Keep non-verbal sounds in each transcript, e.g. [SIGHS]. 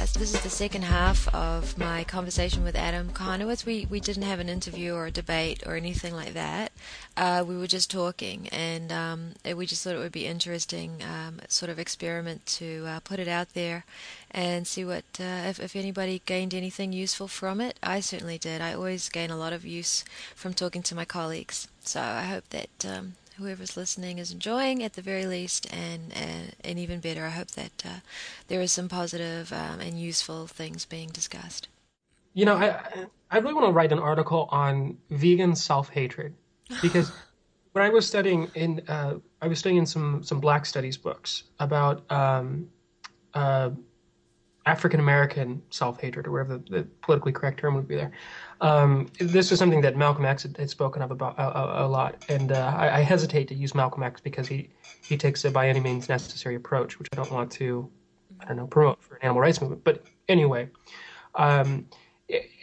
podcast. This is the second half of my conversation with Adam Kochanowicz. We we didn't have an interview or a debate or anything like that. Uh, we were just talking, and um, we just thought it would be interesting, um, sort of experiment to uh, put it out there and see what uh, if if anybody gained anything useful from it. I certainly did. I always gain a lot of use from talking to my colleagues. So I hope that um, whoever's listening is enjoying at the very least, and and, and even better, I hope that uh, there is some positive um, and useful things being discussed. You know, I I really want to write an article on vegan self hatred [LAUGHS] because when I was studying in uh, I was studying in some some Black Studies books about um, uh, African American self hatred or whatever the, the, politically correct term would be there. Um, this is something that Malcolm X had, had spoken of about a, a lot, and uh, I, I, hesitate to use Malcolm X because he he takes a by any means necessary approach, which I don't want to I don't know promote for an animal rights movement. But anyway, um,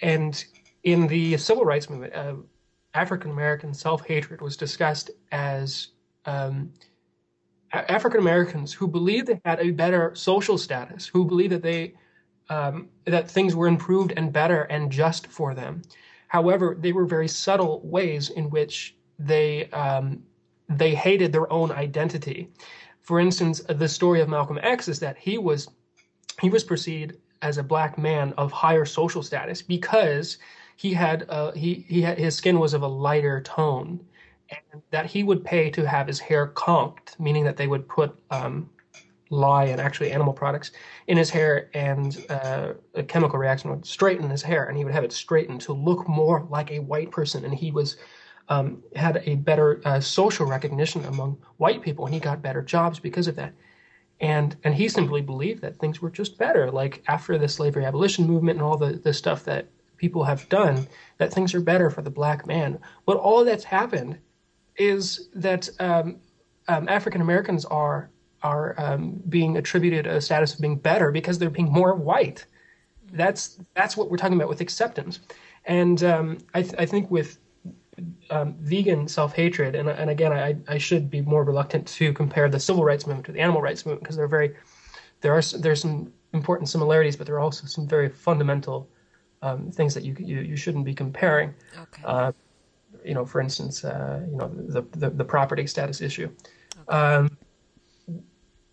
and in the civil rights movement, uh, African American self hatred was discussed as um, African Americans who believed they had a better social status, who believed that they um, that things were improved and better and just for them. However, they were very subtle ways in which they um, they hated their own identity. For instance, the story of Malcolm X is that he was he was perceived as a black man of higher social status because he had uh, he he had, his skin was of a lighter tone, and that he would pay to have his hair conked, meaning that they would put um, lye and actually animal products in his hair, and uh, a chemical reaction would straighten his hair, and he would have it straightened to look more like a white person, and he was um, had a better uh, social recognition among white people, and he got better jobs because of that. And and he simply believed that things were just better. Like after the slavery abolition movement and all the, the stuff that people have done, that things are better for the black man. But all that's happened is that um, um, African Americans are are um, being attributed a status of being better because they're being more white. That's that's what we're talking about with acceptance, and um, I, th- I, think with um, vegan self hatred, and, and again, I, I should be more reluctant to compare the civil rights movement to the animal rights movement because they're very there are there's some important similarities, but there are also some very fundamental um, things that you, you you shouldn't be comparing. Okay. Uh, you know, for instance, uh, you know, the, the, the property status issue. Okay. Um,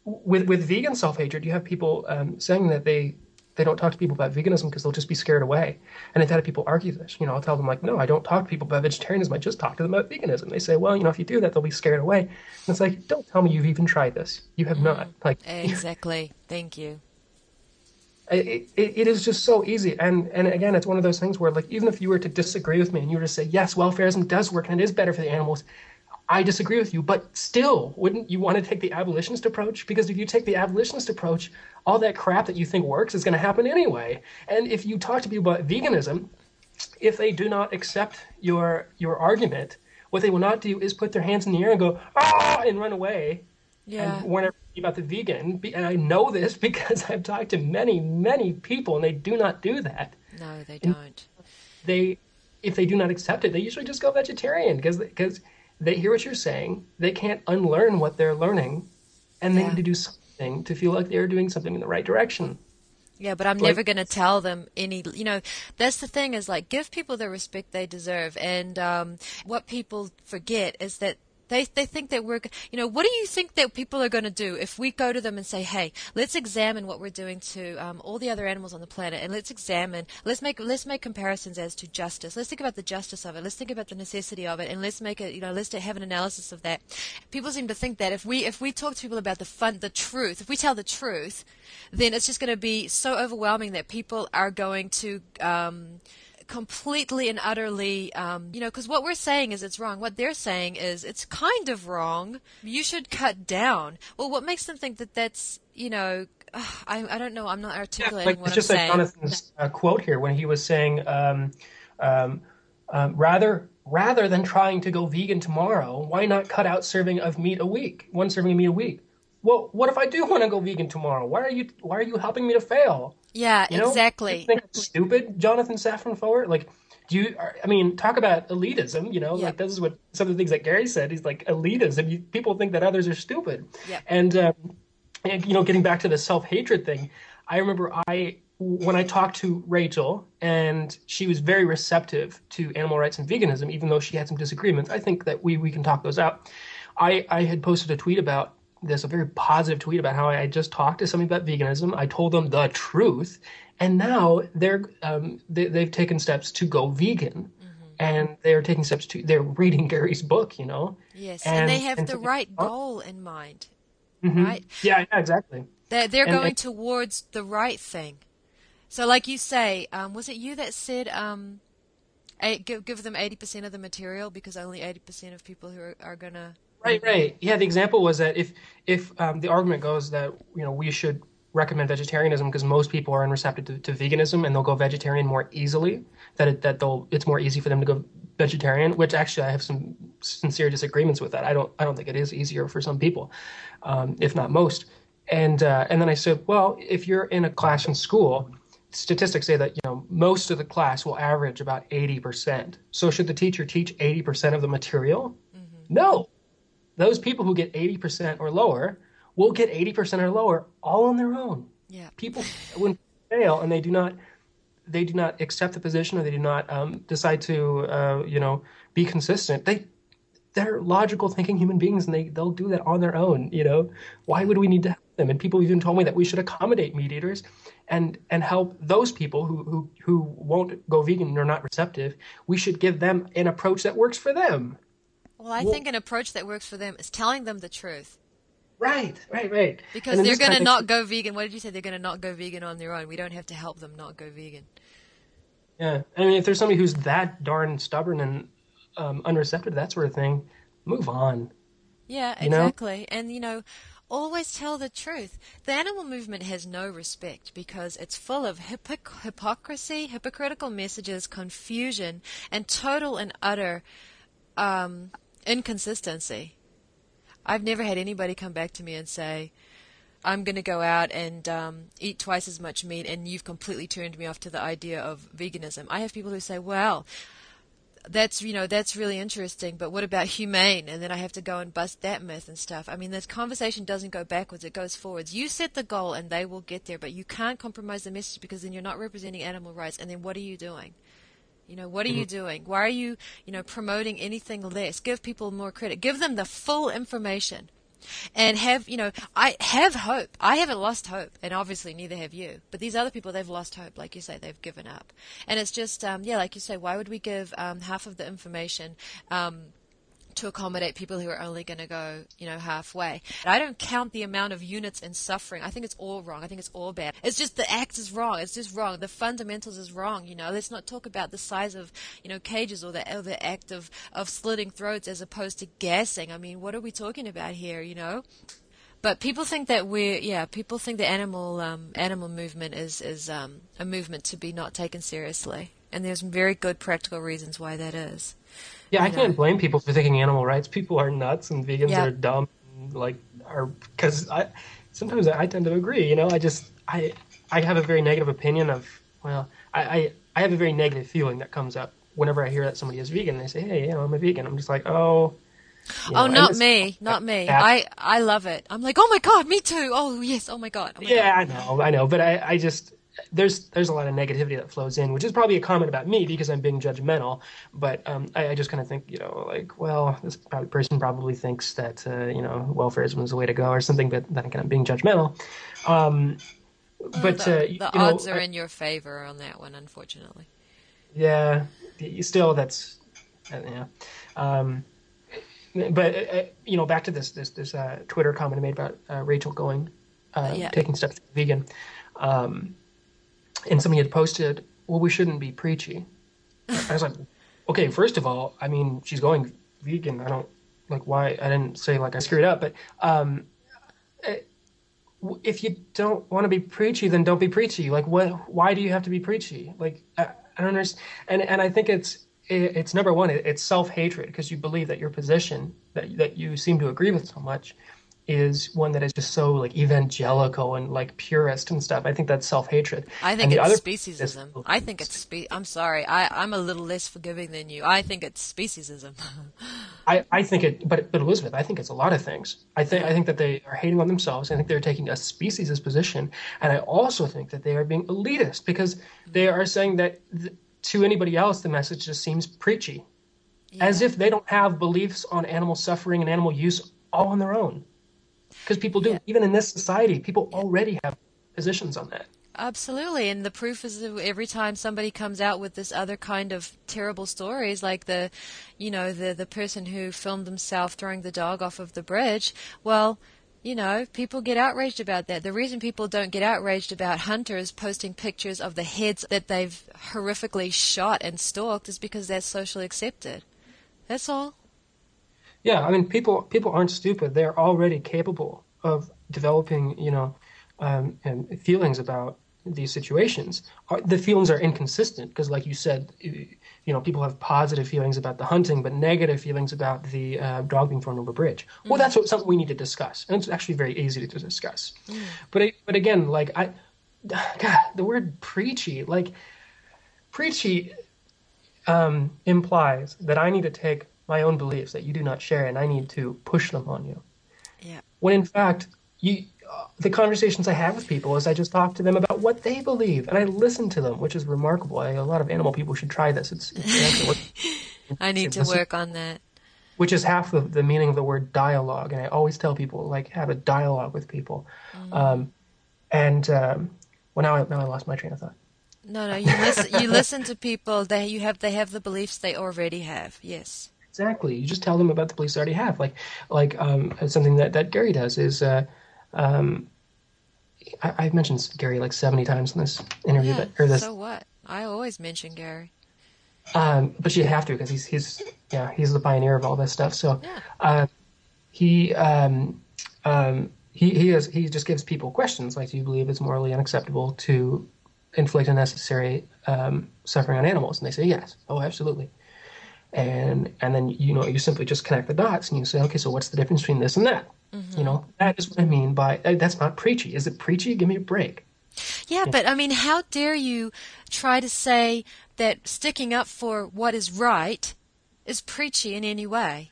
with with vegan self hatred, you have people um, saying that they they don't talk to people about veganism because they'll just be scared away. And I've had people argue this. You know, I'll tell them like, no, I don't talk to people about vegetarianism. I just talk to them about veganism. They say, well, you know, if you do that, they'll be scared away. And it's like, don't tell me you've even tried this. You have not. Like exactly. Thank you. It, it, it is just so easy. And, and again, it's one of those things where, like, even if you were to disagree with me and you were to say, yes, welfareism does work and it is better for the animals, I disagree with you. But still, wouldn't you want to take the abolitionist approach? Because if you take the abolitionist approach, all that crap that you think works is going to happen anyway. And if you talk to people about veganism, if they do not accept your your argument, what they will not do is put their hands in the air and go ah and run away. Yeah. And whenever about the vegan, and I know this [LAUGHS] because I've talked to many, many people, and they do not do that. No, they don't. And they, if they do not accept it, they usually just go vegetarian because because they hear what you're saying, they can't unlearn what they're learning, and they yeah. need to do something to feel like they're doing something in the right direction. Yeah, but I'm like, never going to tell them any. You know, that's the thing is like give people the respect they deserve, and um, what people forget is that they they think that we're you know what do you think that people are going to do if we go to them and say hey let's examine what we're doing to um, all the other animals on the planet and let's examine let's make let's make comparisons as to justice let's think about the justice of it let's think about the necessity of it and let's make it you know let's have an analysis of that. People seem to think that if we if we talk to people about the fun the truth if we tell the truth then it's just going to be so overwhelming that people are going to um, completely and utterly, um, you know, because what we're saying is it's wrong. What they're saying is it's kind of wrong. You should cut down. Well, what makes them think that that's, you know, I, I don't know. I'm not articulating yeah, like, what it's just I'm like saying. Jonathan's uh, quote here when he was saying, um, um, um, rather rather than trying to go vegan tomorrow, why not cut out serving of meat a week, one serving of meat a week? Well, what if I do want to go vegan tomorrow? Why are you why are you helping me to fail? Yeah, you know? exactly. You think I'm stupid, Jonathan Safran Foer? Like, do you? I mean, talk about elitism. You know, like this is what some of the things that Gary said. He's like elitism. You, people think that others are stupid. Yeah. And, um, and you know, getting back to the self hatred thing, I remember I when I talked to Rachel, and she was very receptive to animal rights and veganism, even though she had some disagreements. I think that we we can talk those out. I I had posted a tweet about this, a very positive tweet about how I just talked to somebody about veganism. I told them the truth, and now they're um, they, they've taken steps to go vegan. Mm-hmm. And they are taking steps to. They're reading [LAUGHS] Gary's book, you know. Yes, and, and they have and the right goal in mind, mm-hmm. right? Yeah, yeah, exactly. They're, they're and, going towards the right thing. So, like you say, um, was it you that said um, give, give them 80% of the material because only 80% of people who are, are going to. Right, right. Yeah, the example was that if if um, the argument goes that you know we should recommend vegetarianism because most people are unreceptive to, to, veganism and they'll go vegetarian more easily. That it, that they'll it's more easy for them to go vegetarian. Which actually I have some sincere disagreements with that. I don't I don't think it is easier for some people, um, if not most. And uh, and then I said, well, if you're in a class in school statistics say that you know most of the class will average about 80%. So should the teacher teach 80% of the material? Mm-hmm. No. Those people who get 80% or lower will get 80% or lower all on their own. Yeah. People [LAUGHS] when fail and they do not they do not accept the position or they do not um, decide to uh, you know be consistent. They they're logical thinking human beings and they they'll do that on their own, you know. Why would we need to help them? And people even told me that we should accommodate meat eaters and and help those people who who who won't go vegan and are not receptive. We should give them an approach that works for them. Well, I well, think an approach that works for them is telling them the truth. Right, right, right. Because they're going to not go vegan. What did you say? They're going to not go vegan on their own. We don't have to help them not go vegan. Yeah, I mean, if there's somebody who's that darn stubborn and um, unreceptive to that sort of thing, move on. Yeah, exactly. You know? And you know, always tell the truth. The animal movement has no respect because it's full of hypocrisy, hypocritical messages, confusion, and total and utter um, inconsistency. I've never had anybody come back to me and say, I'm going to go out and um, eat twice as much meat, and you've completely turned me off to the idea of veganism. I have people who say, well, that's you know that's really interesting but what about humane and then i have to go and bust that myth and stuff i mean this conversation doesn't go backwards it goes forwards you set the goal and they will get there but you can't compromise the message because then you're not representing animal rights and then what are you doing you know what are mm-hmm. you doing? Why are you you know promoting anything less? Give people more credit. Give them the full information. And have you know i have hope. I haven't lost hope and obviously neither have you. But these other people they've lost hope. Like you say they've given up. And it's just um, yeah like you say why would we give um, half of the information um, to accommodate people who are only going to go, you know, halfway. I don't count the amount of units in suffering. I think it's all wrong. I think it's all bad. It's just the act is wrong. It's just wrong. The fundamentals is wrong. You know, let's not talk about the size of, you know, cages or the, or the act of, of slitting throats as opposed to gassing. I mean, what are we talking about here, you know? But people think that we're yeah. People think the animal um, animal movement is is um, a movement to be not taken seriously, and there's very good practical reasons why that is. Yeah, I can't blame people for thinking animal rights. People are nuts and vegans yeah. are dumb. Like, are because I sometimes I tend to agree. You know, I just I I have a very negative opinion of well, I I, I have a very negative feeling that comes up whenever I hear that somebody is vegan. They say, hey, you know, I'm a vegan. I'm just like, oh. You oh, know, oh, not me, not me. I I love it. I'm like, oh my god, me too. Oh yes, oh my god. Oh my yeah, god. I know, I know, but I I just there's there's a lot of negativity that flows in, which is probably a comment about me because I'm being judgmental. But um, I, I, just kind of think, you know, like, well, this probably, person probably thinks that uh, you know welfareism is the way to go or something. But then again, I'm being judgmental. Um, but the, uh, the odds know, are I, in your favor on that one, unfortunately. Yeah, still that's uh, yeah. Um, but uh, uh, you know, back to this this this uh, Twitter comment I made about Rachel going yeah. taking steps to vegan. Um, and somebody had posted, "Well, we shouldn't be preachy." I was like, "Okay, first of all, I mean, she's going vegan. I don't like why I didn't say like I screwed up, but um, eh, if you don't want to be preachy, then don't be preachy. Like, what? Why do you have to be preachy? Like, I, I don't understand. And and I think it's it's number one, it's self hatred because you believe that your position that that you seem to agree with so much is one that is just so like evangelical and like purist and stuff. I think that's self hatred. I think it's speciesism. I think it's spe- I'm sorry. I I'm a little less forgiving than you. I think it's speciesism. [LAUGHS] I, I think it, but but Elizabeth, I think it's a lot of things. I think I think that they are hating on themselves. I think they're taking a species' position, and I also think that they are being elitist because they are saying that th- to anybody else the message just seems preachy, yeah. as if they don't have beliefs on animal suffering and animal use all on their own. Because people do, yeah. even in this society, people yeah. already have positions on that. Absolutely, and the proof is every time somebody comes out with this other kind of terrible stories, like the, you know, the the person who filmed himself throwing the dog off of the bridge. Well, you know, people get outraged about that. The reason people don't get outraged about hunters posting pictures of the heads that they've horrifically shot and stalked is because they're socially accepted. That's all. Yeah, I mean, people people aren't stupid. They're already capable of developing, you know, um, feelings about these situations. The feelings are inconsistent because, like you said, you know, people have positive feelings about the hunting, but negative feelings about the uh, dog being thrown over a bridge. Mm. Well, that's what, something we need to discuss, and it's actually very easy to discuss. Mm. But but again, like I, [SIGHS] God, the word preachy, like preachy, um, implies that I need to take my own beliefs that you do not share, and I need to push them on you. Yeah. When in fact, you the conversations I have with people is I just talk to them about what they believe and I listen to them, which is remarkable. I, a lot of animal people should try this. It's, it's [LAUGHS] I need to listen, work on that. Which is half the, the meaning of the word dialogue. And I always tell people, like, have a dialogue with people. Mm. Um, and um, well, now I, now I lost my train of thought. No, no, you listen. you listen to people. They you have they have the beliefs they already have. Yes. Exactly. You just tell them about the beliefs they already have. Like like um, something that that Gary does is uh, um, I, have mentioned Gary like 70 times in this interview, yeah, but or this. So what? I always mention Gary. Um, but you have to because he's he's yeah he's the pioneer of all this stuff. So yeah. uh, he um, um, he he has he just gives people questions like, do you believe it's morally unacceptable to inflict unnecessary um, suffering on animals? And they say yes. Oh, absolutely. And and then you know you simply just connect the dots and you say, okay, so what's the difference between this and that? Mm-hmm. You know, that is what I mean by that's not preachy. Is it preachy? Give me a break. Yeah, yeah, but I mean, how dare you try to say that sticking up for what is right is preachy in any way?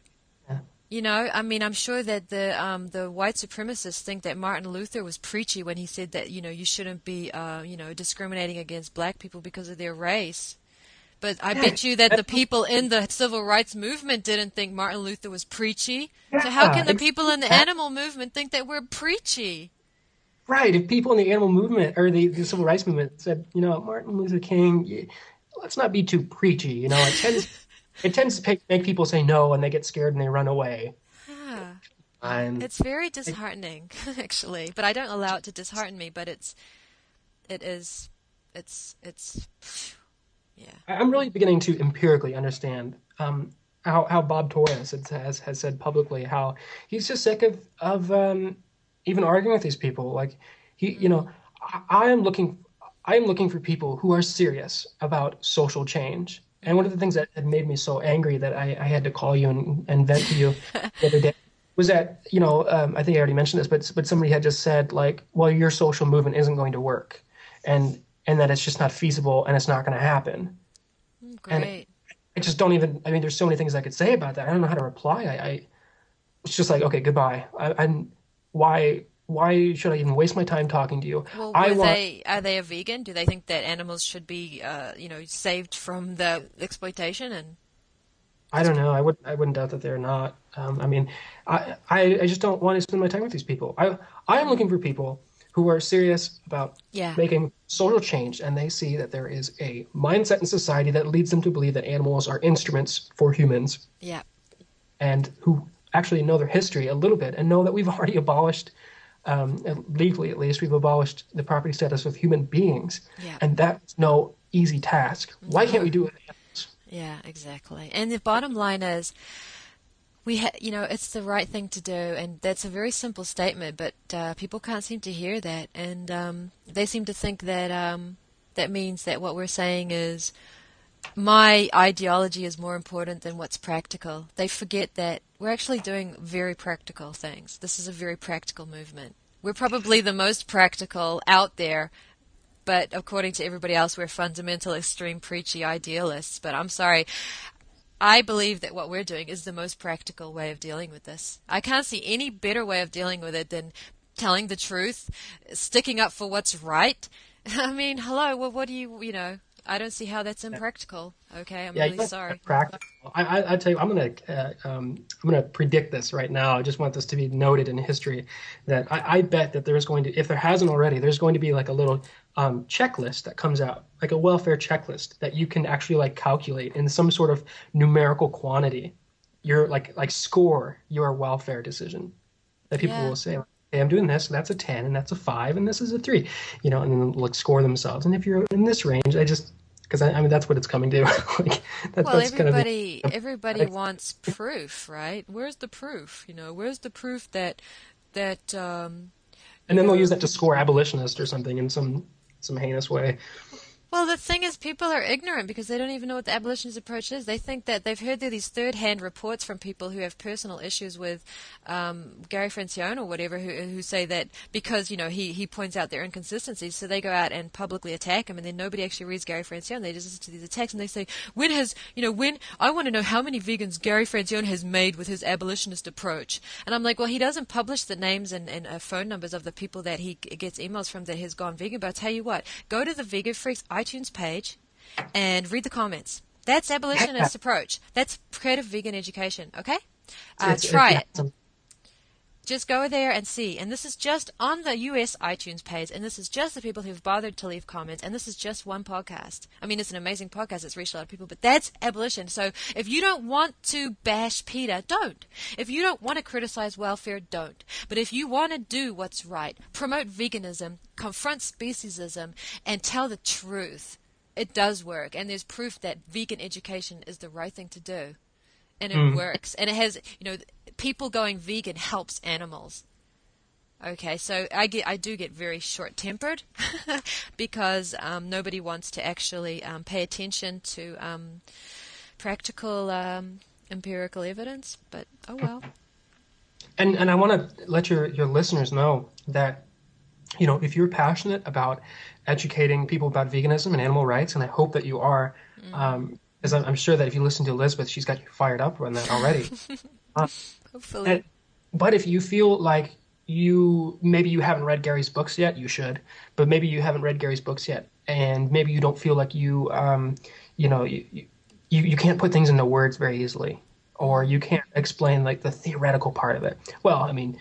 Yeah. You know, I mean, I'm sure that the um, the white supremacists think that Martin Luther was preachy when he said that you know you shouldn't be uh, you know discriminating against black people because of their race. But I bet you that the people in the civil rights movement didn't think Martin Luther was preachy. So how can the people in the animal movement think that we're preachy? Right. If people in the animal movement or the, the civil rights movement said, you know, Martin Luther King, let's not be too preachy. You know, it tends [LAUGHS] it tends to make people say no, and they get scared and they run away. Yeah. It's very disheartening, [LAUGHS] actually. But I don't allow it to dishearten me. But it's it is it's it's. I'm really beginning to empirically understand um, how, how Bob Torres has, has said publicly how he's just sick of, of um, even arguing with these people. Like, he, you know, I, I am looking I am looking for people who are serious about social change. And one of the things that had made me so angry that I, I had to call you and, and vent to you [LAUGHS] the other day was that you know um, I think I already mentioned this, but but somebody had just said like, well, your social movement isn't going to work, and and that it's just not feasible and it's not going to happen. Great. And I just don't even. I mean, there's so many things I could say about that. I don't know how to reply. I, I it's just like, okay, goodbye. I, I'm why why should I even waste my time talking to you? Well, I want, they are they a vegan? Do they think that animals should be, uh, you know, saved from the exploitation? And I don't know. I would I wouldn't doubt that they're not. Um, I mean, I, I I just don't want to spend my time with these people. I I am looking for people who are serious about yeah. making social change and they see that there is a mindset in society that leads them to believe that animals are instruments for humans. Yeah. And who actually know their history a little bit and know that we've already abolished, um, legally at least, we've abolished the property status of human beings. Yeah. And that's no easy task. Why can't we do it? Yeah, exactly. And the bottom line is, we ha- you know it's the right thing to do and that's a very simple statement but uh, people can't seem to hear that. And um, they seem to think that um, that means that what we're saying is my ideology is more important than what's practical. They forget that we're actually doing very practical things. This is a very practical movement. We're probably the most practical out there but according to everybody else we're fundamental extreme preachy idealists. But i'm sorry I believe that what we're doing is the most practical way of dealing with this. I can't see any better way of dealing with it than telling the truth, sticking up for what's right. [LAUGHS] I mean, hello, well, what do you, you know, I don't see how that's impractical. Okay, I'm yeah, really sorry. Practical. I, I, I tell you, I'm gonna, uh, um, I'm gonna predict this right now. I just want this to be noted in history that I, I bet that there's going to, if there hasn't already, there's going to be like a little um, checklist that comes out, like a welfare checklist that you can actually like calculate in some sort of numerical quantity. Your like like score your welfare decision that people yeah. will say hey, I'm doing this, that's a 10, and that's a 5, and this is a 3, you know, and then like score themselves. And if you're in this range, I just, because I, I, mean, that's what it's coming to. [LAUGHS] like, that, well, everybody, be, everybody wants proof, right? Where's the proof? You know, where's the proof that, that, um, and then they'll use that to score abolitionist or something in some, some heinous way. Well, the thing is, people are ignorant because they don't even know what the abolitionist approach is. They think that they've heard these third-hand reports from people who have personal issues with um, Gary Francione or whatever, who, who say that because you know he, he points out their inconsistencies, so they go out and publicly attack him, and then nobody actually reads Gary Francione. They just listen to these attacks and they say, when has you know when I want to know how many vegans Gary Francione has made with his abolitionist approach, and I'm like, well, he doesn't publish the names and, and uh, phone numbers of the people that he gets emails from that has gone vegan. But I tell you what, go to the Vegan Freaks iTunes page and read the comments. That's abolitionist [LAUGHS] approach. That's creative vegan education. Okay, uh, try it. Just go there and see. And this is just on the US iTunes page, and this is just the people who've bothered to leave comments, and this is just one podcast. I mean, it's an amazing podcast, it's reached a lot of people, but that's abolition. So if you don't want to bash Peter, don't. If you don't want to criticize welfare, don't. But if you want to do what's right, promote veganism, confront speciesism, and tell the truth, it does work. And there's proof that vegan education is the right thing to do and it mm. works. And it has, you know, people going vegan helps animals. Okay, so I get I do get very short tempered [LAUGHS] because um, nobody wants to actually um, pay attention to um, practical um, empirical evidence. But oh well. And and I want to let your your listeners know that you know if you're passionate about educating people about veganism and animal rights, and I hope that you are. Mm because I'm sure that if you listen to Elizabeth, she's got you fired up on that already. [LAUGHS] uh, Hopefully. And, but if you feel like you maybe you haven't read Gary's books yet, you should. But maybe you haven't read Gary's books yet, and maybe you don't feel like you, um, you know, you, you you can't put things into words very easily, or you can't explain like the theoretical part of it. Well, I mean,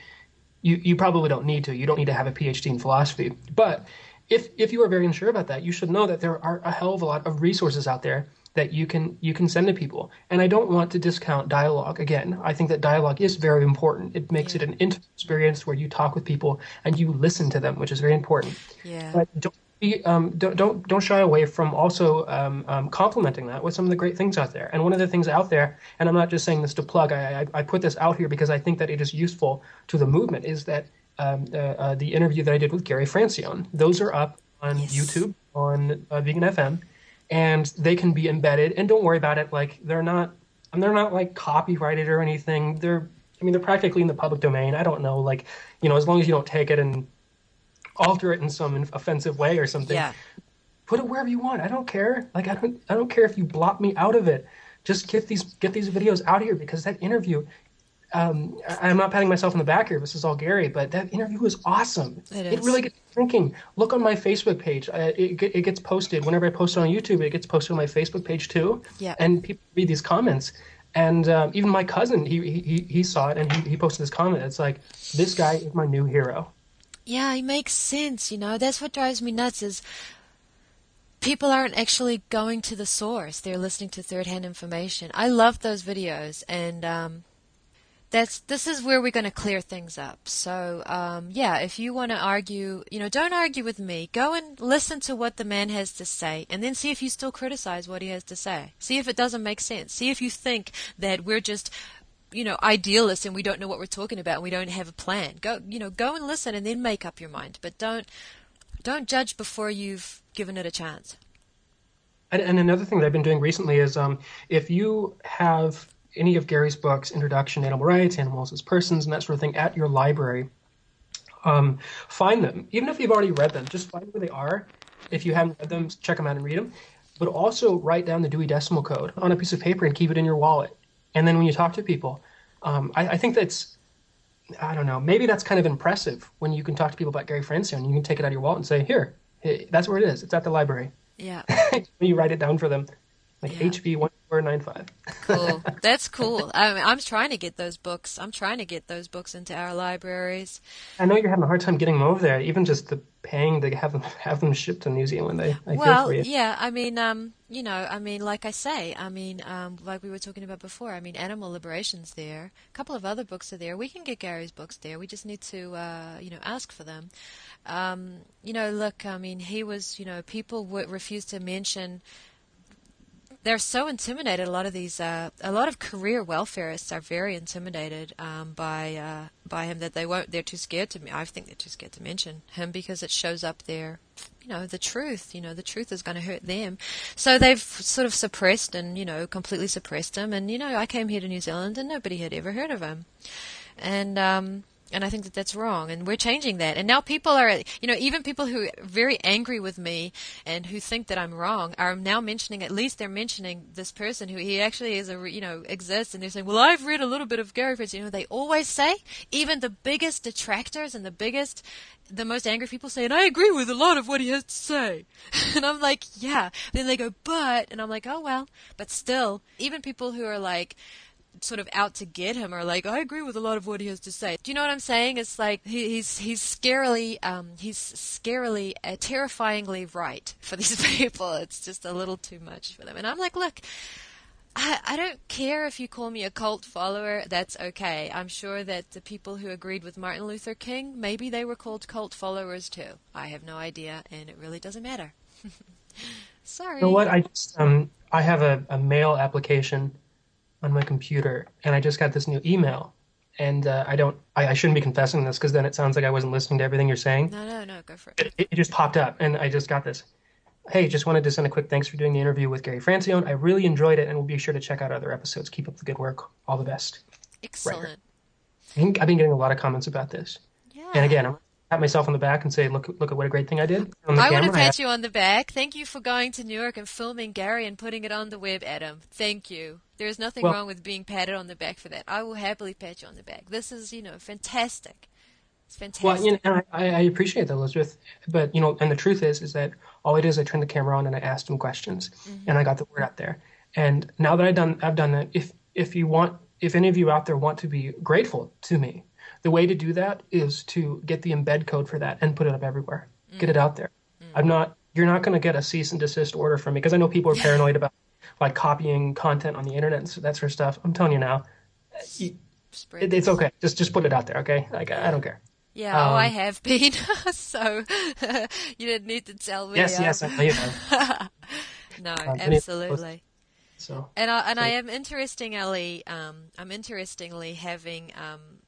you you probably don't need to. You don't need to have a PhD in philosophy, but if if you are very unsure about that, you should know that there are a hell of a lot of resources out there that you can you can send to people. And I don't want to discount dialogue. Again, I think that dialogue is very important. It makes yeah. it an intimate experience where you talk with people and you listen to them, which is very important. Yeah. But don't be, um, don't, don't don't shy away from also um, um, complimenting that with some of the great things out there. And one of the things out there, and I'm not just saying this to plug. I, I, I put this out here because I think that it is useful to the movement. Is that um, uh, uh, the interview that I did with Gary Francione? Those are up on yes. YouTube on uh, Vegan FM and they can be embedded. And don't worry about it. Like they're not, and they're not like copyrighted or anything. They're, I mean, they're practically in the public domain. I don't know, like you know, as long as you don't take it and alter it in some offensive way or something. Yeah. Put it wherever you want. I don't care. Like I don't, I don't care if you block me out of it. Just get these, get these videos out here because that interview um, I'm not patting myself on the back here. This is all Gary, but that interview was awesome. It, it really gets thinking. Look on my Facebook page. Uh, it, it gets posted whenever I post it on YouTube. It gets posted on my Facebook page too. Yeah. And people read these comments. And um, even my cousin, he, he he saw it and he, he posted this comment. It's like, this guy is my new hero. Yeah, it makes sense. You know, that's what drives me nuts. Is people aren't actually going to the source; they're listening to third-hand information. I love those videos, and um, that's this is where we're going to clear things up. So um, yeah, if you want to argue, you know, don't argue with me. Go and listen to what the man has to say, and then see if you still criticize what he has to say. See if it doesn't make sense. See if you think that we're just you know idealists and we don't know what we're talking about and we don't have a plan. Go you know go and listen and then make up your mind. But don't don't judge before you've given it a chance. And, and another thing that I've been doing recently is um, if you have any of Gary's books, Introduction to Animal Rights, Animals as Persons, and that sort of thing, at your library, um, find them. Even if you've already read them, just find where they are. If you haven't read them, check them out and read them. but also write down the Dewey Decimal Code on a piece of paper and keep it in your wallet. And then when you talk to people, um, I, I, think that's, I don't know, maybe that's kind of impressive when you can talk to people about Gary Francione. And you can take it out of your wallet and say, here, that's where it is. It's at the library. Yeah. [LAUGHS] you write it down for them, like yeah. HB one four nine five. cool. [LAUGHS] That's cool. I mean, I'm trying to get those books. I'm trying to get those books into our libraries. I know you're having a hard time getting them over there. Even just the paying to have them have them shipped to New Zealand. I, I well, yeah. I mean, um, you know, I mean, like I say, I mean, um, like we were talking about before. I mean, Animal Liberation's there. A couple of other books are there. We can get Gary's books there. We just need to, uh, you know, ask for them. Um, you know, look, I mean, he was, you know, people would refuse to mention they're so intimidated. A lot of these, uh, a lot of career welfareists are very intimidated um, by uh, by him that they won't. They're too scared to. I think they're too scared to mention him because it shows up there. You know, the truth. You know, the truth is going to hurt them. So they've sort of suppressed and you know completely suppressed him. And you know, I came here to New Zealand and nobody had ever heard of him. And um, and I think that that's wrong, and we're changing that. And now people are, you know, even people who are very angry with me and who think that I'm wrong are now mentioning, at least they're mentioning this person who he actually is a, you know, exists, and they're saying, well, I've read a little bit of Gary Fritz. You know, they always say, even the biggest detractors and the biggest, the most angry people say, and I agree with a lot of what he has to say. [LAUGHS] and I'm like, yeah. Then they go, but, and I'm like, oh well. But still, even people who are like, sort of out to get him are like, I agree with a lot of what he has to say. Do you know what I'm saying? It's like he, he's he's scarily um, he's scarily uh, terrifyingly right for these [LAUGHS] people. It's just a little too much for them. And I'm like, look. I, I don't care if you call me a cult follower, that's okay. I'm sure that the people who agreed with Martin Luther King, maybe they were called cult followers too. I have no idea, and it really doesn't matter. [LAUGHS] Sorry. You know what? I just um I have a, a mail application on my computer, and I just got this new email. And uh, I don't, I, I, shouldn't be confessing this because then it sounds like I wasn't listening to everything you're saying. No, no, no, go for it. It, it just popped up, and I just got this. Hey, just wanted to send a quick thanks for doing the interview with Gary Francione. I really enjoyed it, and we'll be sure to check out other episodes. Keep up the good work. All the best. Excellent. Right. I've been getting a lot of comments about this. Yeah. And again, I'm pat myself on the back and say, "Look, look at what a great thing I did." I want to pat you on the back. Thank you for going to New York and filming Gary and putting it on the web, Adam. Thank you. There is nothing well, wrong with being patted on the back for that. I will happily pat you on the back. This is, you know, fantastic. It's fantastic. Well, you know, I, I appreciate that, Elizabeth. But you know, and the truth is, is that all I did is I turned the camera on and I asked him questions, mm-hmm. and I got the word out there. And now that I've done, I've done that. If if you want, if any of you out there want to be grateful to me the way to do that is to get the embed code for that and put it up everywhere. Mm. Get it out there. Mm. I'm not. You're not going to get a cease and desist order from me because I know people are paranoid about like copying content on the internet and that sort of stuff. I'm telling you now, you, it, it's okay. Just just put it out there, okay? Like I, don't care. Yeah, um, oh, I um, have been. [LAUGHS] so [LAUGHS] you didn't need to tell me. Yes, yes, I know you have. [LAUGHS] no, um, absolutely. So, and I, and so. I am interestingly, um, I'm interestingly having um,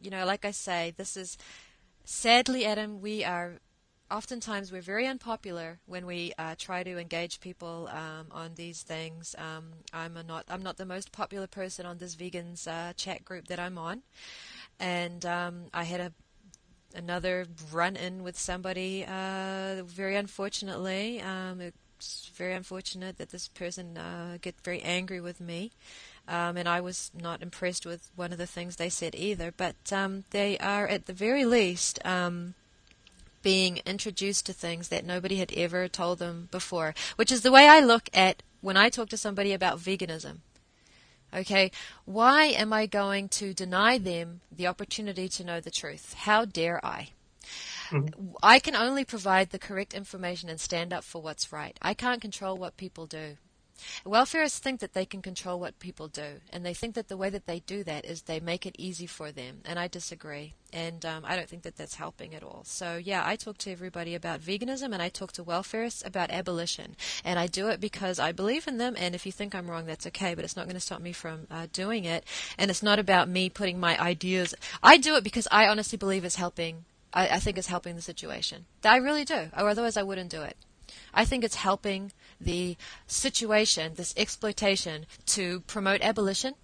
you know, like I say, this is sadly, Adam, we are oftentimes we're very unpopular when we uh, try to engage people um, on these things. Um, I'm not I'm not the most popular person on this vegans uh, chat group that I'm on, and um, I had a another run in with somebody. Uh, very unfortunately, um, it's very unfortunate that this person uh, get very angry with me. Um, and I was not impressed with one of the things they said either. But um, they are, at the very least, um, being introduced to things that nobody had ever told them before, which is the way I look at when I talk to somebody about veganism. Okay, why am I going to deny them the opportunity to know the truth? How dare I? Mm-hmm. I can only provide the correct information and stand up for what's right. I can't control what people do. Welfareists think that they can control what people do, and they think that the way that they do that is they make it easy for them, and I disagree. And um, I don't think that that's helping at all. So, yeah, I talk to everybody about veganism, and I talk to welfarists about abolition. And I do it because I believe in them, and if you think I'm wrong, that's okay, but it's not going to stop me from uh, doing it. And it's not about me putting my ideas. I do it because I honestly believe it's helping. I, I think it's helping the situation. I really do, otherwise I wouldn't do it. I think it's helping the situation, this exploitation, to promote abolition,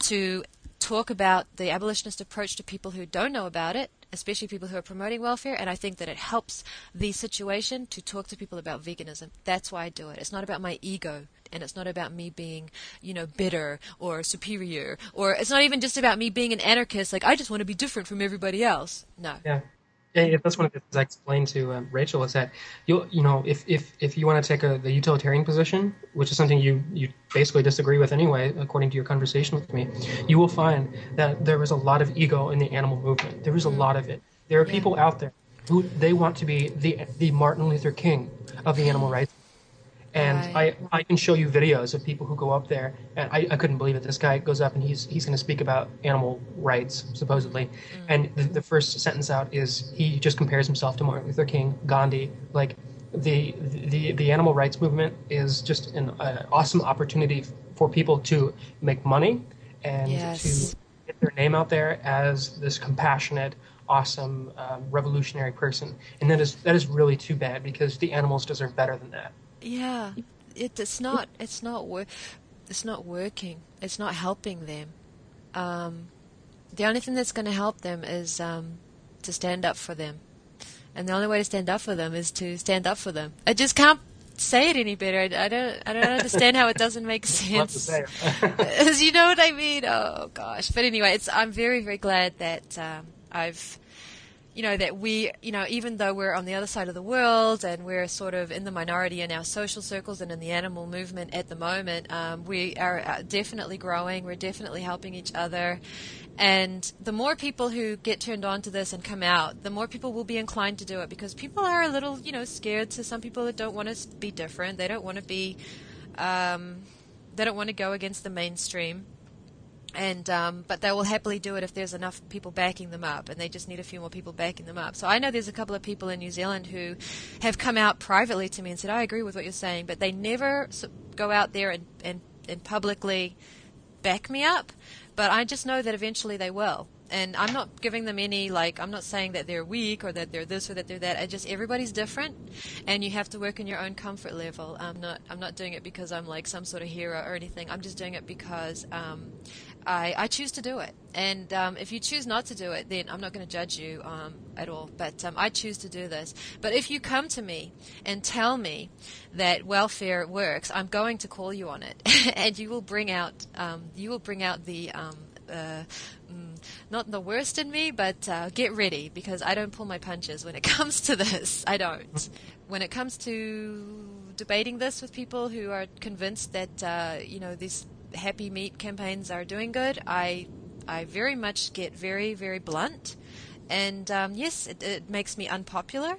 to talk about the abolitionist approach to people who don't know about it, especially people who are promoting welfare, and I think that it helps the situation to talk to people about veganism. That's why I do it. It's not about my ego, and it's not about me being, you know, bitter or superior, or it's not even just about me being an anarchist. Like I just want to be different from everybody else. No. Yeah. Yeah, that's one of the things I explained to um, Rachel is that you you know if if if you want to take a the utilitarian position, which is something you you basically disagree with anyway, according to your conversation with me, you will find that there is a lot of ego in the animal movement. There is a lot of it. There are people out there who they want to be the the Martin Luther King of the animal rights and right. I, I can show you videos of people who go up there, and I, I couldn't believe it. This guy goes up and he's he's going to speak about animal rights supposedly, mm. and the, the first sentence out is he just compares himself to Martin Luther King, Gandhi, like the the the animal rights movement is just an uh, awesome opportunity for people to make money and yes. to get their name out there as this compassionate, awesome, um, revolutionary person. And that is that is really too bad because the animals deserve better than that. Yeah, it, it's not. It's not work. It's not working. It's not helping them. Um, the only thing that's going to help them is um, to stand up for them, and the only way to stand up for them is to stand up for them. I just can't say it any better. I, I don't. I don't understand how it doesn't make [LAUGHS] sense. [LAUGHS] you know what I mean? Oh gosh. But anyway, it's. I'm very very glad that um, I've you know, that we, you know, even though we're on the other side of the world and we're sort of in the minority in our social circles and in the animal movement at the moment, um, we are uh, definitely growing. We're definitely helping each other. And the more people who get turned on to this and come out, the more people will be inclined to do it because people are a little, you know, scared to some people that don't want to be different. They don't want to be, um, they don't want to go against the mainstream and um, but they will happily do it if there's enough people backing them up, and they just need a few more people backing them up. So I know there's a couple of people in New Zealand who have come out privately to me and said, "I agree with what you're saying," but they never go out there and, and, and publicly back me up. But I just know that eventually they will. And I'm not giving them any like I'm not saying that they're weak or that they're this or that they're that. I just everybody's different, and you have to work in your own comfort level. I'm not I'm not doing it because I'm like some sort of hero or anything. I'm just doing it because um, I, I choose to do it. And um, if you choose not to do it, then I'm not going to judge you um, at all. But um, I choose to do this. But if you come to me and tell me that welfare works, I'm going to call you on it, [LAUGHS] and you will bring out um, you will bring out the uh, not the worst in me, but uh, get ready because I don't pull my punches when it [LAUGHS] comes to this. I don't. When it comes to debating this with people who are convinced that uh, you know these happy meat campaigns are doing good, I I very much get very very blunt, and um, yes, it, it, makes me unpopular.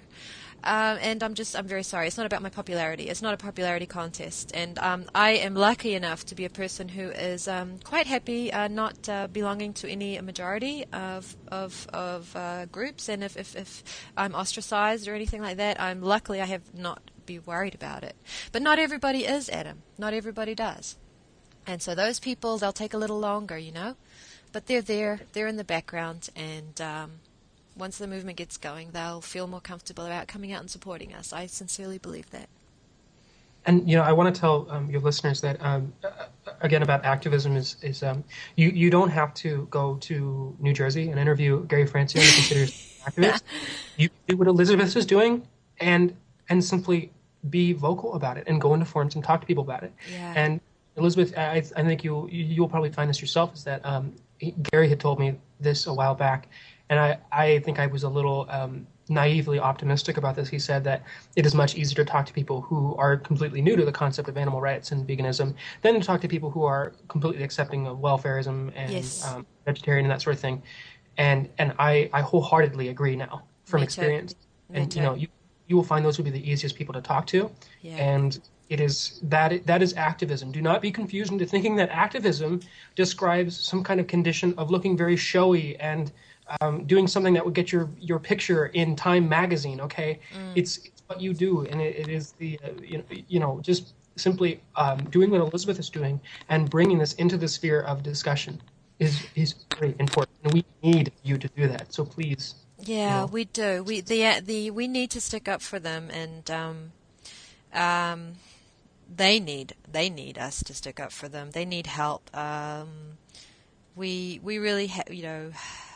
Um, and I'm just, I'm very sorry. It's not about my popularity. It's not a popularity contest. And um, I am lucky enough to be a person who is um, quite happy uh, not uh, belonging to any majority of of, of uh, groups. And if, if, if I'm ostracized or anything like that, I'm luckily I have not be worried about it. But not everybody is, Adam. Not everybody does. And so those people, they'll take a little longer, you know, but they're there, they're in the background, and um, once the movement gets going, they'll feel more comfortable about coming out and supporting us. I sincerely believe that. And you know, I want to tell um, your listeners that um, again about activism is is um, you you don't have to go to New Jersey and interview Gary Francione and consider you [LAUGHS] activist. You do what Elizabeth is doing, and and simply be vocal about it and go into forums and talk to people about it. Yeah. And Elizabeth, I, I think you you'll probably find this yourself is that um, Gary had told me this a while back, and I, I think I was a little um, naively optimistic about this. He said that it is much easier to talk to people who are completely new to the concept of animal rights and veganism than to talk to people who are completely accepting of welfareism and yes. um, vegetarian and that sort of thing. And and I, I wholeheartedly agree now from Me experience. Too. And you know you you will find those will be the easiest people to talk to. Yeah. And it is that that is activism. Do not be confused into thinking that activism describes some kind of condition of looking very showy and um, doing something that would get your your picture in Time magazine. Okay, mm. it's, it's, what you do, and it, it is the uh, you, know, you know just simply um, doing what Elizabeth is doing and bringing this into the sphere of discussion is is very important, and we need you to do that. So please. Yeah, you know. we do. We the the we need to stick up for them, and um, um, they need they need us to stick up for them. They need help. Um, we we really ha- you know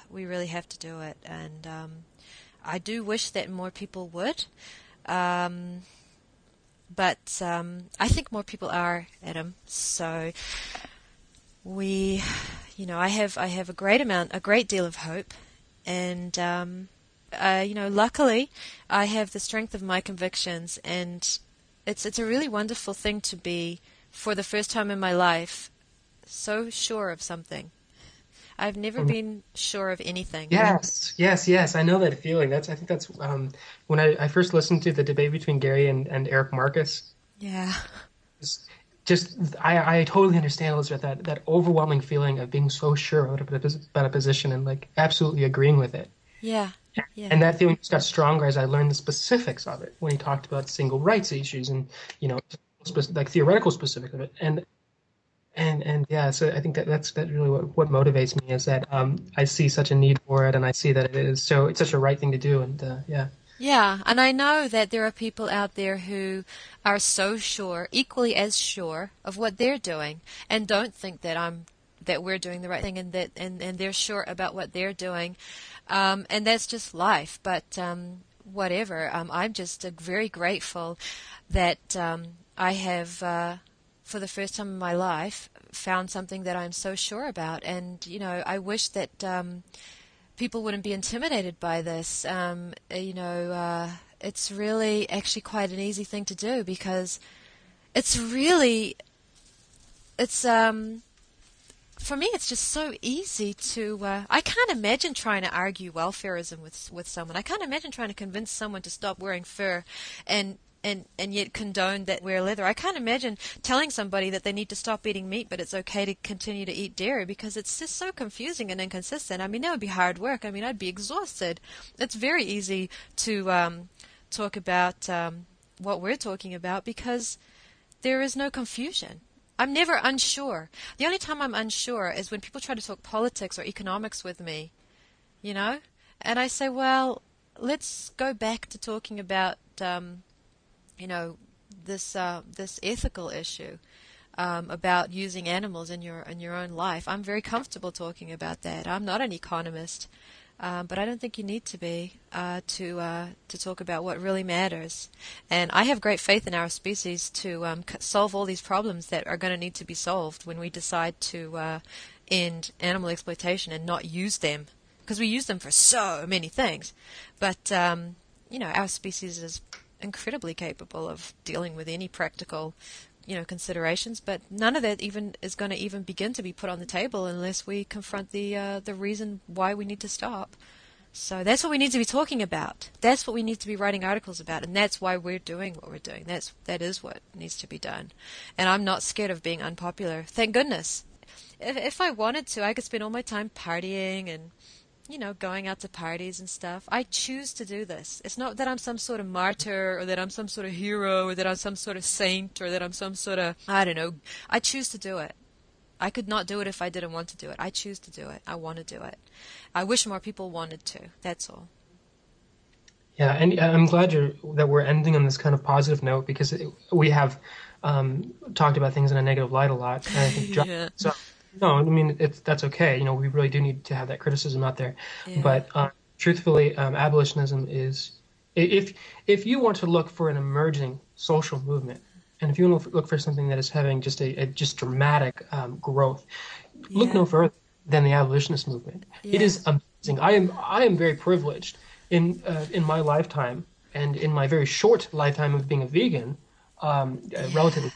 we really have to do it, and um, I do wish that more people would. Um, but um, I think more people are, Adam. So we, you know, I have I have a great amount, a great deal of hope, and um, uh, you know, luckily, I have the strength of my convictions, and it's it's a really wonderful thing to be, for the first time in my life, so sure of something. I've never mm-hmm. been sure of anything. Yes, yes, yes. I know that feeling. That's I think that's um, when I, I first listened to the debate between Gary and, and Erik Marcus. Yeah. Just, just I, I totally understand Elizabeth that that overwhelming feeling of being so sure about a, about a position and like absolutely agreeing with it. Yeah. Yeah. And that feeling just got stronger as I learned the specifics of it when he talked about single rights issues and you know like theoretical specifics of it. And and and yeah, so I think that that's that really what, what motivates me is that um, I see such a need for it, and I see that it is so it's such a right thing to do, and uh, yeah. Yeah, and I know that there are people out there who are so sure, equally as sure of what they're doing, and don't think that I'm that we're doing the right thing, and that and, and they're sure about what they're doing, um, and that's just life. But um, whatever, um, I'm just uh, very grateful that um, I have. Uh, for the first time in my life, found something that I'm so sure about. And, you know, I wish that um, people wouldn't be intimidated by this. Um, you know, uh, it's really actually quite an easy thing to do because it's really, it's, um, for me, it's just so easy to. Uh, I can't imagine trying to argue welfareism with with someone. I can't imagine trying to convince someone to stop wearing fur, and and and yet condone that wear leather. I can't imagine telling somebody that they need to stop eating meat, but it's okay to continue to eat dairy because it's just so confusing and inconsistent. I mean, that would be hard work. I mean, I'd be exhausted. It's very easy to um, talk about um, what we're talking about because there is no confusion. I'm never unsure. The only time I'm unsure is when people try to talk politics or economics with me, you know, and I say, well, let's go back to talking about um, you know, this uh, this ethical issue um, about using animals in your in your own life. I'm very comfortable talking about that. I'm not an economist, um, but I don't think you need to be uh, to uh, to talk about what really matters. And I have great faith in our species to um, solve all these problems that are going to need to be solved when we decide to uh, end animal exploitation and not use them because we use them for so many things. But um, you know, our species is incredibly capable of dealing with any practical you know considerations but none of that even is going to even begin to be put on the table unless we confront the uh, the reason why we need to stop. So that's what we need to be talking about. That's what we need to be writing articles about and that's why we're doing what we're doing. That's that is what needs to be done. And i'm not scared of being unpopular. Thank goodness. If, if i wanted to i could spend all my time partying and you know, going out to parties and stuff. I choose to do this. It's not that I'm some sort of martyr or that I'm some sort of hero or that I'm some sort of saint or that I'm some sort of, I don't know. I choose to do it. I could not do it if I didn't want to do it. I choose to do it. I want to do it. I wish more people wanted to. That's all. Yeah, and I'm glad you're, that we're ending on this kind of positive note because it, we have um, talked about things in a negative light a lot. And I think [LAUGHS] yeah. so no, I mean it's that's okay. You know, we really do need to have that criticism out there. Yeah. But uh, truthfully, um, abolitionism is if if you want to look for an emerging social movement, and if you want to look for something that is having just a, a just dramatic um, growth, yeah. look no further than the abolitionist movement. Yeah. It is amazing. I am I am very privileged in uh, in my lifetime and in my very short lifetime of being a vegan, um, uh, relatively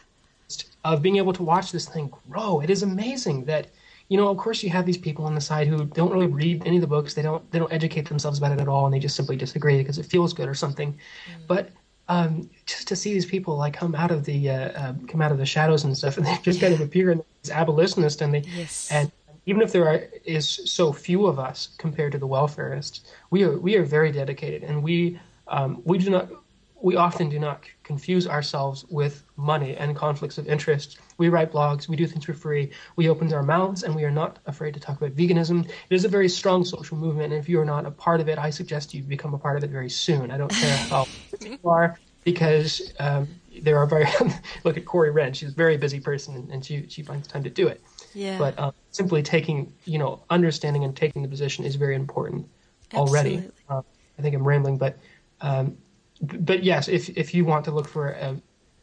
of being able to watch this thing grow. It is amazing that you know, of course, you have these people on the side who don't really read any of the books. They don't they don't educate themselves about it at all, and they just simply disagree because it feels good or something. Mm. But um, just to see these people like come out of the uh, uh, come out of the shadows and stuff, [LAUGHS] and they just yeah. kind of appear as abolitionists, and they yes. and even if there are, is so few of us compared to the welfarists, we are we are very dedicated, and we um, we do not we often do not confuse ourselves with money and conflicts of interest. We write blogs, we do things for free, we open our mouths, and we are not afraid to talk about veganism. It is a very strong social movement, and if you are not a part of it, I suggest you become a part of it very soon. I don't care how [LAUGHS] you are, because um, there are very [LAUGHS] look at Corey Wrenn. She's a very busy person, and she she finds time to do it. Yeah. But um, simply taking, you know, understanding and taking the position is very important already. Uh, I think I'm rambling, but um, but yes, if if you want to look for uh,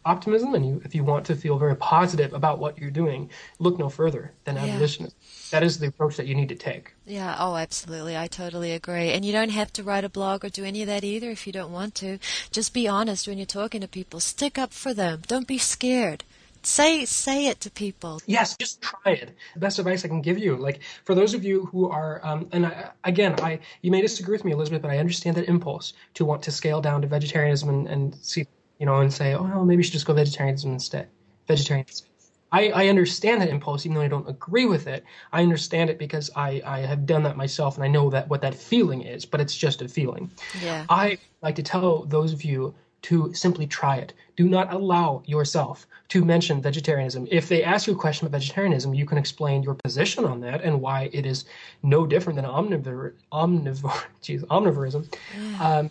optimism and you if you want to feel very positive about what you're doing, look no further than Yeah. abolitionism. That is the approach that you need to take. Yeah, oh, absolutely. I totally agree. And you don't have to write a blog or do any of that either if you don't want to. Just be honest when you're talking to people. Stick up for them. Don't be scared. Say say it to people. Yes, just try it. The best advice I can give you, like for those of you who are, um, and I, again, I you may disagree with me, Elizabeth, but I understand that impulse to want to scale down to vegetarianism and, and see, you know, and say, oh, well, maybe you should just go vegetarianism instead. Vegetarianism. I, I understand that impulse, even though I don't agree with it. I understand it because I, I have done that myself, and I know that what that feeling is. But it's just a feeling. Yeah. I like to tell those of you to simply try it. Do not allow yourself to mention vegetarianism. If they ask you a question about vegetarianism, you can explain your position on that and why it is no different than omnivore, omnivore, [LAUGHS] geez, omnivorism. Um,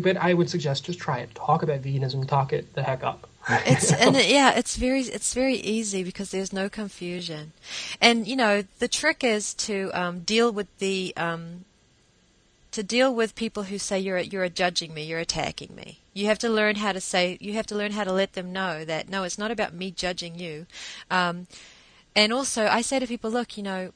but I would suggest just try it. Talk about veganism. Talk it the heck up. [LAUGHS] It's and yeah, it's very it's very easy because there's no confusion, and you know the trick is to um, deal with the um, to deal with people who say you're you're judging me, you're attacking me. You have to learn how to say you have to learn how to let them know that no, it's not about me judging you. Um, and also, I say to people, look, you know,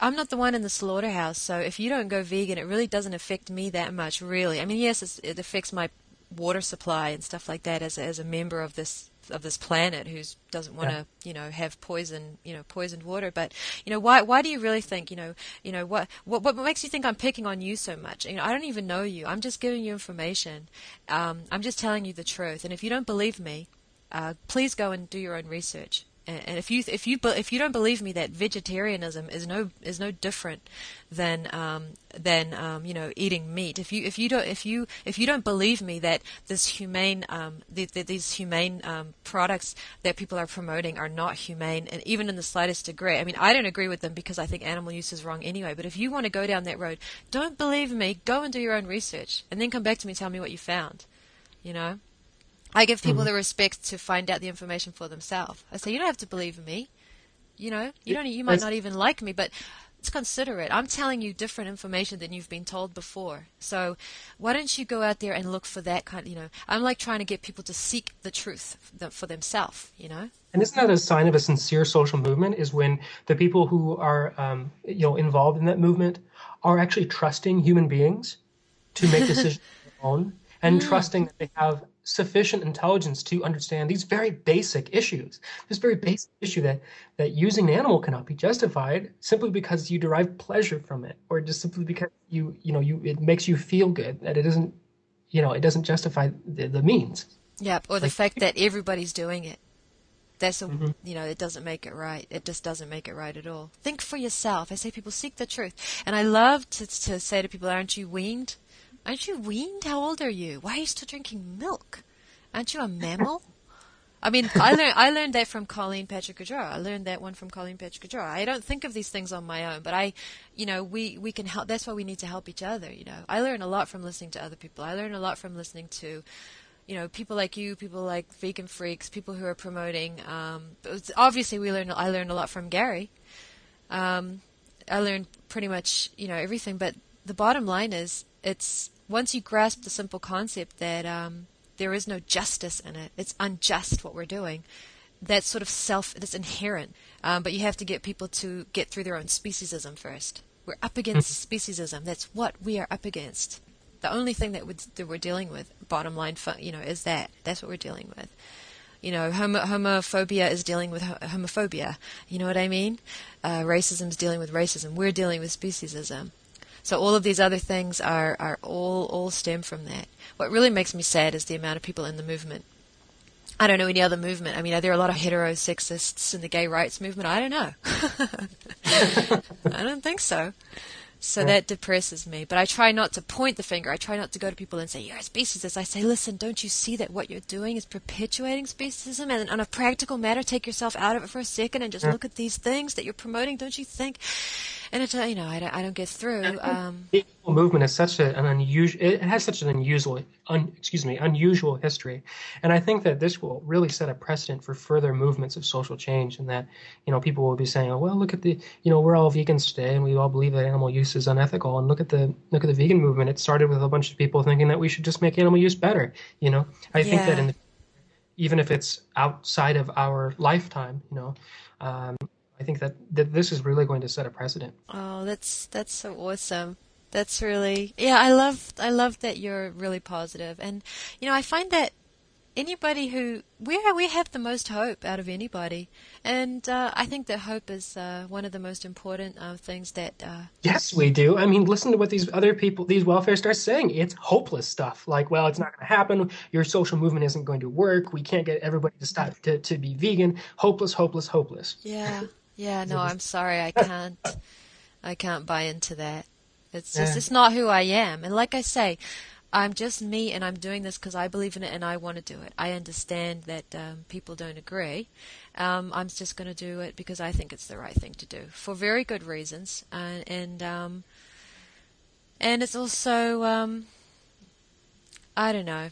I'm not the one in the slaughterhouse, so if you don't go vegan, it really doesn't affect me that much, really. I mean, yes, it affects my water supply and stuff like that as a, as a member of this of this planet who doesn't want to Yeah. you know have poison you know poisoned water. But you know why why do you really think you know you know what what what makes you think I'm picking on you so much? You know I don't even know you. I'm just giving you information. Um, I'm just telling you the truth. And if you don't believe me uh, please go and do your own research and, if you if you if you don't believe me that vegetarianism is no is no different than um, than um, you know eating meat if you if you don't if you if you don't believe me that this humane um, the, the, these humane um, products that people are promoting are not humane and even in the slightest degree I mean I don't agree with them because I think animal use is wrong anyway but if you want to go down that road don't believe me go and do your own research and then come back to me and tell me what you found you know I give people the respect to find out the information for themselves. I say you don't have to believe in me. You know, you don't. You might not even like me, but let's consider it. I'm telling you different information than you've been told before. So why don't you go out there and look for that kind? You know, I'm like trying to get people to seek the truth for- themselves. You know. And isn't that a sign of a sincere social movement? Is when the people who are, um, you know, involved in that movement are actually trusting human beings to make [LAUGHS] decisions on their own, and trusting that they have sufficient intelligence to understand these very basic issues. This very basic issue that that using an animal cannot be justified simply because you derive pleasure from it, or just simply because you, you know, you it makes you feel good. That it isn't, you know, it doesn't justify the, the means. Yep. Or the Like- fact that everybody's doing it. That's a, mm-hmm. you know, it doesn't make it right. It just doesn't make it right at all. Think for yourself. I say people seek the truth. And I love to, to say to people, aren't you weaned? Aren't you weaned? How old are you? Why are you still drinking milk? Aren't you a mammal? I mean, I learned I learned that from Colleen Patrick Goudreau. I learned that one from Colleen Patrick Goudreau. I don't think of these things on my own, but I, you know, we we can help. That's why we need to help each other. You know, I learn a lot from listening to other people. I learn a lot from listening to, you know, people like you, people like Vegan Freaks, people who are promoting. Um, obviously, we learn. I learned a lot from Gary. Um, I learned pretty much, you know, everything. But the bottom line is, it's once you grasp the simple concept that um, there is no justice in it, it's unjust what we're doing. That's sort of self, that's inherent. Um, but you have to get people to get through their own speciesism first. We're up against speciesism. That's what we are up against. The only thing that, we're dealing with, bottom line, you know, is that. That's what we're dealing with you know, homo- homophobia is dealing with ho- homophobia. You know what I mean? Uh, racism is dealing with racism. We're dealing with speciesism. So all of these other things are, are all all stem from that. What really makes me sad is the amount of people in the movement. I don't know any other movement. I mean, are there a lot of heterosexists in the gay rights movement? I don't know. [LAUGHS] I don't think so. So that depresses me. But I try not to point the finger. I try not to go to people and say, you're a speciesist. I say, listen, don't you see that what you're doing is perpetuating speciesism? And on a practical matter, take yourself out of it for a second and just look at these things that you're promoting. Don't you think? And it's you know I don't, I don't get through. Um, the movement is such a, an unusual. It has such an unusual, un, excuse me, unusual history, and I think that this will really set a precedent for further movements of social change. And that you know people will be saying, oh well, look at the you know we're all vegans today, and we all believe that animal use is unethical. And look at the look at the vegan movement. It started with a bunch of people thinking that we should just make animal use better. You know, I yeah. think that in the, even if it's outside of our lifetime, you know. Um, I think that, that this is really going to set a precedent. Oh, that's that's so awesome. That's really yeah. I love I love that you're really positive. and you know I find that anybody who we we have the most hope out of anybody, and uh, I think that hope is uh, one of the most important uh, things that. Uh, yes, we do. I mean, listen to what these other people, these welfarists, saying. It's hopeless stuff. Like, well, it's not going to happen. Your social movement isn't going to work. We can't get everybody to stop to, to be vegan. Hopeless, hopeless, hopeless. Yeah, yeah. No, I'm sorry. I can't. I can't buy into that. It's just, yeah. it's not who I am. And like I say, I'm just me and I'm doing this because I believe in it and I want to do it. I understand that um, people don't agree. Um, I'm just going to do it because I think it's the right thing to do for very good reasons. Uh, and um, and it's also um, I don't know.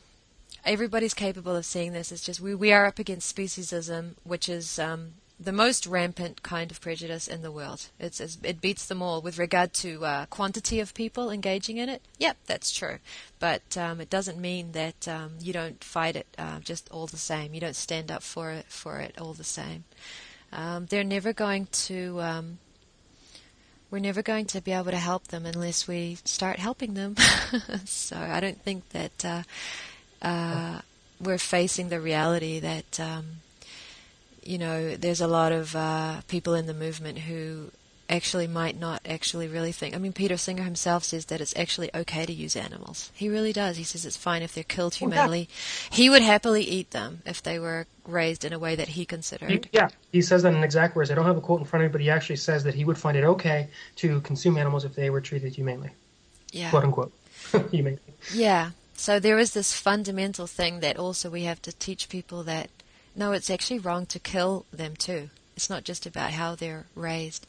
Everybody's capable of seeing this. It's just we, we are up against speciesism, which is um, the most rampant kind of prejudice in the world. It's, it beats them all with regard to uh, quantity of people engaging in it. Yep, that's true, but um, it doesn't mean that um, you don't fight it uh, just all the same. You don't stand up for it for it all the same. Um, they're never going to. Um, we're never going to be able to help them unless we start helping them. [LAUGHS] so I don't think that uh, uh, we're facing the reality that um, you know, there's a lot of uh, people in the movement who actually might not actually really think. I mean, Peter Singer himself says that it's actually okay to use animals. He really does. He says it's fine if they're killed humanely. He would happily eat them if they were raised in a way that he considered. Yeah, he says that in exact words. I don't have a quote in front of me, but he actually says that he would find it okay to consume animals if they were treated humanely. Yeah. Quote unquote. [LAUGHS] humanely. Yeah. So there is this fundamental thing that also we have to teach people that no, it's actually wrong to kill them too. It's not just about how they're raised.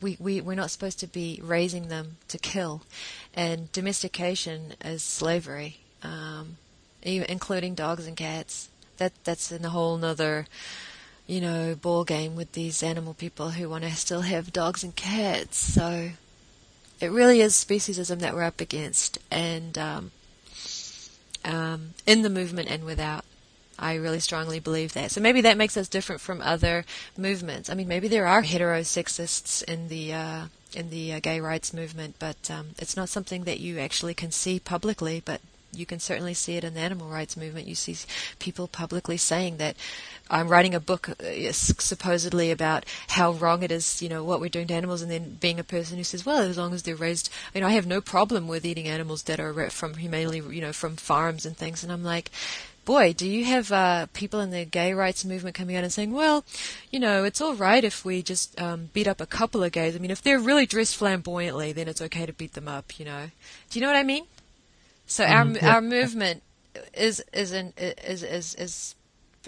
We, we, we're not supposed to be raising them to kill. And domestication is slavery, um, even, including dogs and cats. That, that's in a whole nother, you know, ball game with these animal people who want to still have dogs and cats. So it really is speciesism that we're up against, and um, um, in the movement and without. I really strongly believe that. So maybe that makes us different from other movements. I mean, maybe there are heterosexists in the uh, in the uh, gay rights movement, but um, it's not something that you actually can see publicly. But you can certainly see it in the animal rights movement. You see people publicly saying that I'm writing a book uh, supposedly about how wrong it is, you know, what we're doing to animals, and then being a person who says, well, as long as they're raised, you know, I have no problem with eating animals that are from humanely, you know, from farms and things. And I'm like, boy, do you have uh, people in the gay rights movement coming out and saying, well, you know, it's all right if we just um, beat up a couple of gays. I mean, if they're really dressed flamboyantly, then it's okay to beat them up. You know, do you know what I mean? So mm, our yeah. our movement is is an, is is is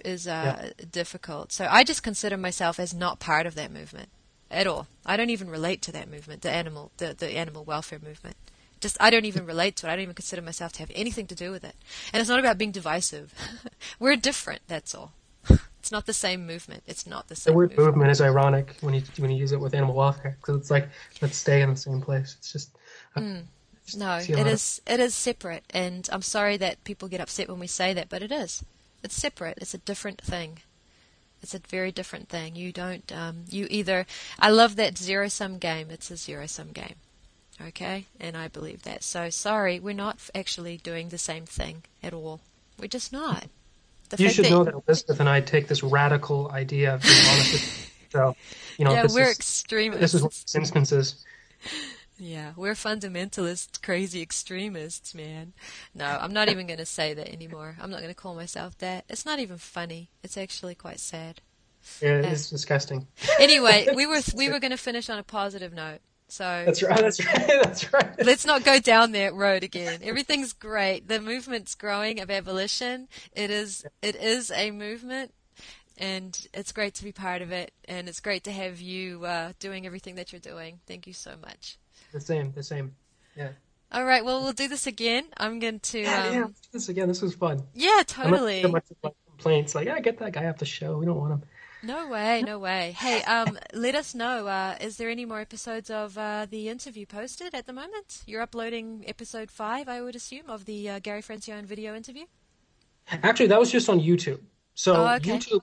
is uh, yeah. difficult. So I just consider myself as not part of that movement at all. I don't even relate to that movement, the animal the, the animal welfare movement just I don't even relate to it. I don't even consider myself to have anything to do with it. And it's not about being divisive. [LAUGHS] We're different. That's all. [LAUGHS] It's not the same movement. It's not the same. The word movement, movement is ironic when you when you use it with animal welfare because it's like let's stay in the same place. It's just. Mm. No, it is it is separate, and I'm sorry that people get upset when we say that, but it is. It's separate. It's a different thing. It's a very different thing. You don't. Um, you either. I love that zero sum game. It's a zero sum game. Okay? And I believe that. So sorry, we're not actually doing the same thing at all. We're just not. The you should that know that Elizabeth and I take this radical idea of being honest So, you know, yeah, this we're is, extremists. This is one of those instances. Yeah, we're fundamentalist, crazy extremists, man. No, I'm not even going to say that anymore. I'm not going to call myself that. It's not even funny. It's actually quite sad. Yeah, it's uh, disgusting. Anyway, we were [LAUGHS] we were going to finish on a positive note. So that's right. That's right. [LAUGHS] That's right. Let's not go down that road again. Everything's great. The movement's growing of abolition. It is. It is a movement. and it's great to be part of it, and it's great to have you uh, doing everything that you're doing. Thank you so much. The same, the same. Yeah. All right. Well, we'll do this again. I'm going to. Yeah, um, yeah. do This again. This was fun. Yeah, totally. So much like complaints like, yeah, get that guy off the show. We don't want him. No way, no way. Hey, [LAUGHS] um, let us know. Uh, is there any more episodes of uh, the interview posted at the moment? You're uploading episode five, I would assume, of the uh, Gary Francione video interview. Actually, that was just on YouTube. So Oh, okay. YouTube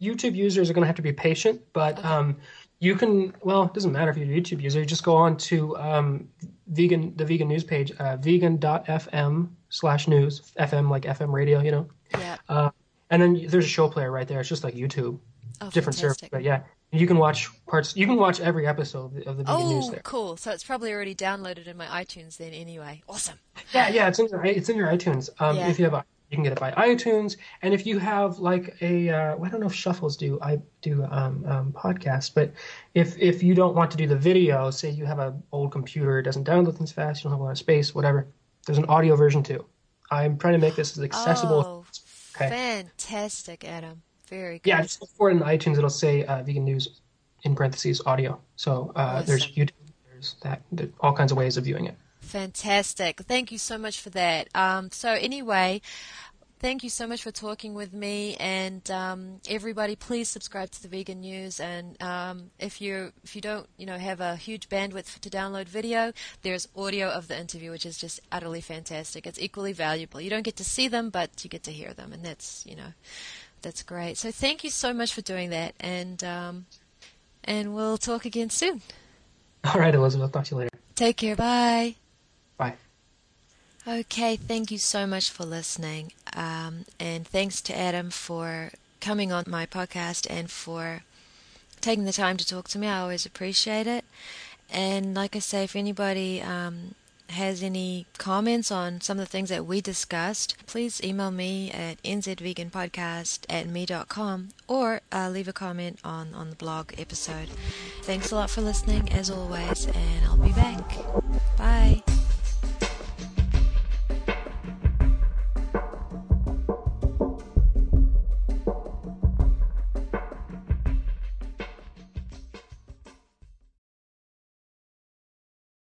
YouTube users are going to have to be patient, but um, you can. Well, it doesn't matter if you're a YouTube user. You just go on to um, vegan the vegan news page, uh, vegan.fm slash news, FM like FM radio, you know. Yeah. Uh, and then there's a show player right there. It's just like YouTube, Oh, different service, but yeah, you can watch parts. You can watch every episode of the news Oh, there. cool. So it's probably already downloaded in my iTunes then anyway. Awesome. [LAUGHS] Yeah, yeah, it's in your it's in your iTunes. Um, Yeah. If you have, you can get it by iTunes, and if you have like a, uh, I don't know if Shuffles do I do um, um, podcasts, but if if you don't want to do the video, say you have an old computer, it doesn't download things fast, you don't have a lot of space, whatever. There's an audio version too. I'm trying to make this as accessible. Oh, Okay. fantastic, Adam. Very good. Yeah, just look for it in iTunes. It'll say uh, vegan news in parentheses audio. So uh, there's YouTube. There's that. There, all kinds of ways of viewing it. Fantastic. Thank you so much for that. Um, so anyway, thank you so much for talking with me, and um, everybody, please subscribe to the Vegan News. And um, if you if you don't, you know, have a huge bandwidth to download video, there's audio of the interview, which is just utterly fantastic. It's equally valuable. You don't get to see them, but you get to hear them, and that's you know, that's great. So thank you so much for doing that, and um, and we'll talk again soon. All right, Elizabeth. I'll talk to you later. Take care. Bye. Bye. Okay, thank you so much for listening. Um, and thanks to Adam for coming on my podcast and for taking the time to talk to me. I always appreciate it. And like I say, if anybody um, has any comments on some of the things that we discussed, please email me at nzveganpodcast at me.com or uh, leave a comment on, on the blog episode. Thanks a lot for listening, as always, and I'll be back. Bye.